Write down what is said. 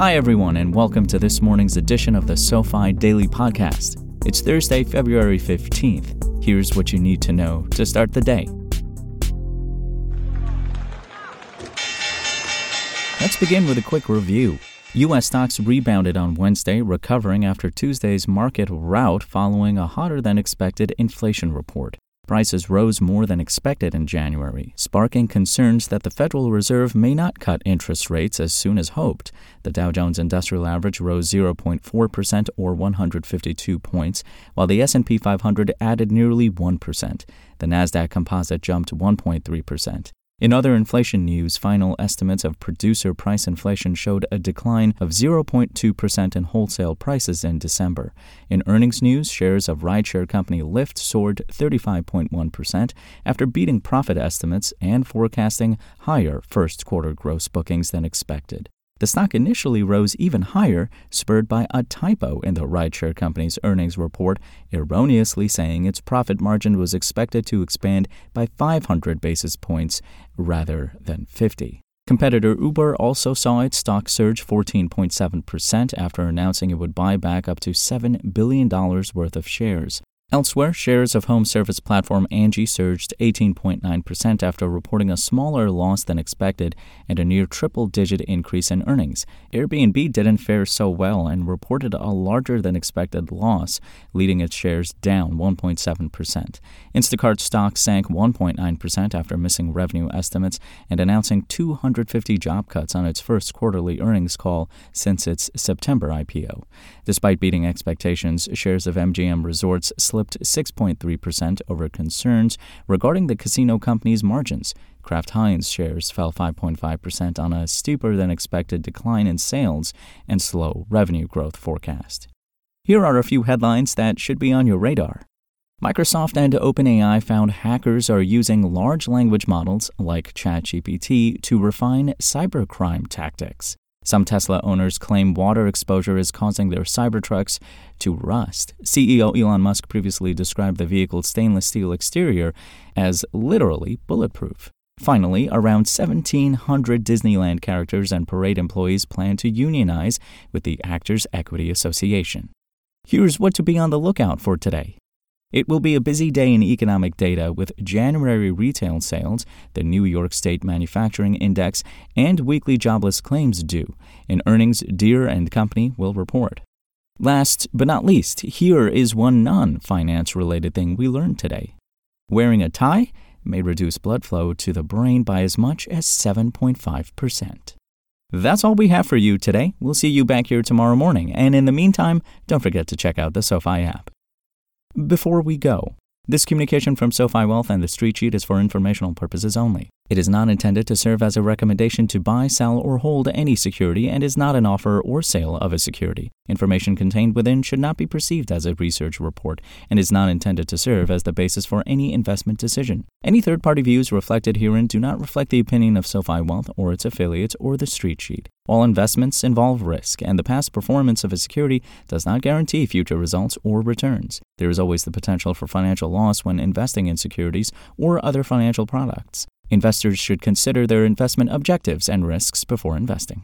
Hi, everyone, and welcome to this morning's edition of the SoFi Daily Podcast. It's Thursday, February 15th. Here's what you need to know to start the day. Let's begin with a quick review. U.S. stocks rebounded on Wednesday, recovering after Tuesday's market rout following a hotter than expected inflation report. Prices rose more than expected in January, sparking concerns that the Federal Reserve may not cut interest rates as soon as hoped. The Dow Jones Industrial Average rose 0.4% or 152 points, while the S&P 500 added nearly 1%. The Nasdaq Composite jumped 1.3%. In other inflation news, final estimates of producer price inflation showed a decline of 0.2% in wholesale prices in December. In earnings news, shares of rideshare company Lyft soared 35.1% after beating profit estimates and forecasting higher first quarter gross bookings than expected. The stock initially rose even higher, spurred by a typo in the rideshare company's earnings report, erroneously saying its profit margin was expected to expand by 500 basis points rather than 50. Competitor Uber also saw its stock surge 14.7% after announcing it would buy back up to $7 billion worth of shares. Elsewhere, shares of home service platform Angi surged 18.9% after reporting a smaller loss than expected and a near triple digit increase in earnings. Airbnb didn't fare so well and reported a larger than expected loss, leading its shares down 1.7%. Instacart stock sank 1.9% after missing revenue estimates and announcing 250 job cuts on its first quarterly earnings call since its September IPO. Despite beating expectations, shares of MGM Resorts slipped slipped 6.3% over concerns regarding the casino company's margins. Kraft Heinz shares fell 5.5% on a steeper than expected decline in sales and slow revenue growth forecast. Here are a few headlines that should be on your radar. Microsoft and OpenAI found hackers are using large language models like ChatGPT to refine cybercrime tactics. Some Tesla owners claim water exposure is causing their Cybertrucks to rust. CEO Elon Musk previously described the vehicle's stainless steel exterior as literally bulletproof. Finally, around 1,700 Disneyland characters and parade employees plan to unionize with the Actors Equity Association. Here's what to be on the lookout for today. It will be a busy day in economic data with January retail sales, the New York State Manufacturing Index, and weekly jobless claims due. In earnings, Deere and Company will report. Last but not least, here is one non finance related thing we learned today. Wearing a tie may reduce blood flow to the brain by as much as 7.5%. That's all we have for you today. We'll see you back here tomorrow morning. And in the meantime, don't forget to check out the SoFi app. Before we go, this communication from SoFi Wealth and the Street Sheet is for informational purposes only. It is not intended to serve as a recommendation to buy, sell, or hold any security and is not an offer or sale of a security. Information contained within should not be perceived as a research report and is not intended to serve as the basis for any investment decision. Any third party views reflected herein do not reflect the opinion of SoFi Wealth or its affiliates or the Street Sheet. All investments involve risk, and the past performance of a security does not guarantee future results or returns. There is always the potential for financial loss when investing in securities or other financial products. Investors should consider their investment objectives and risks before investing.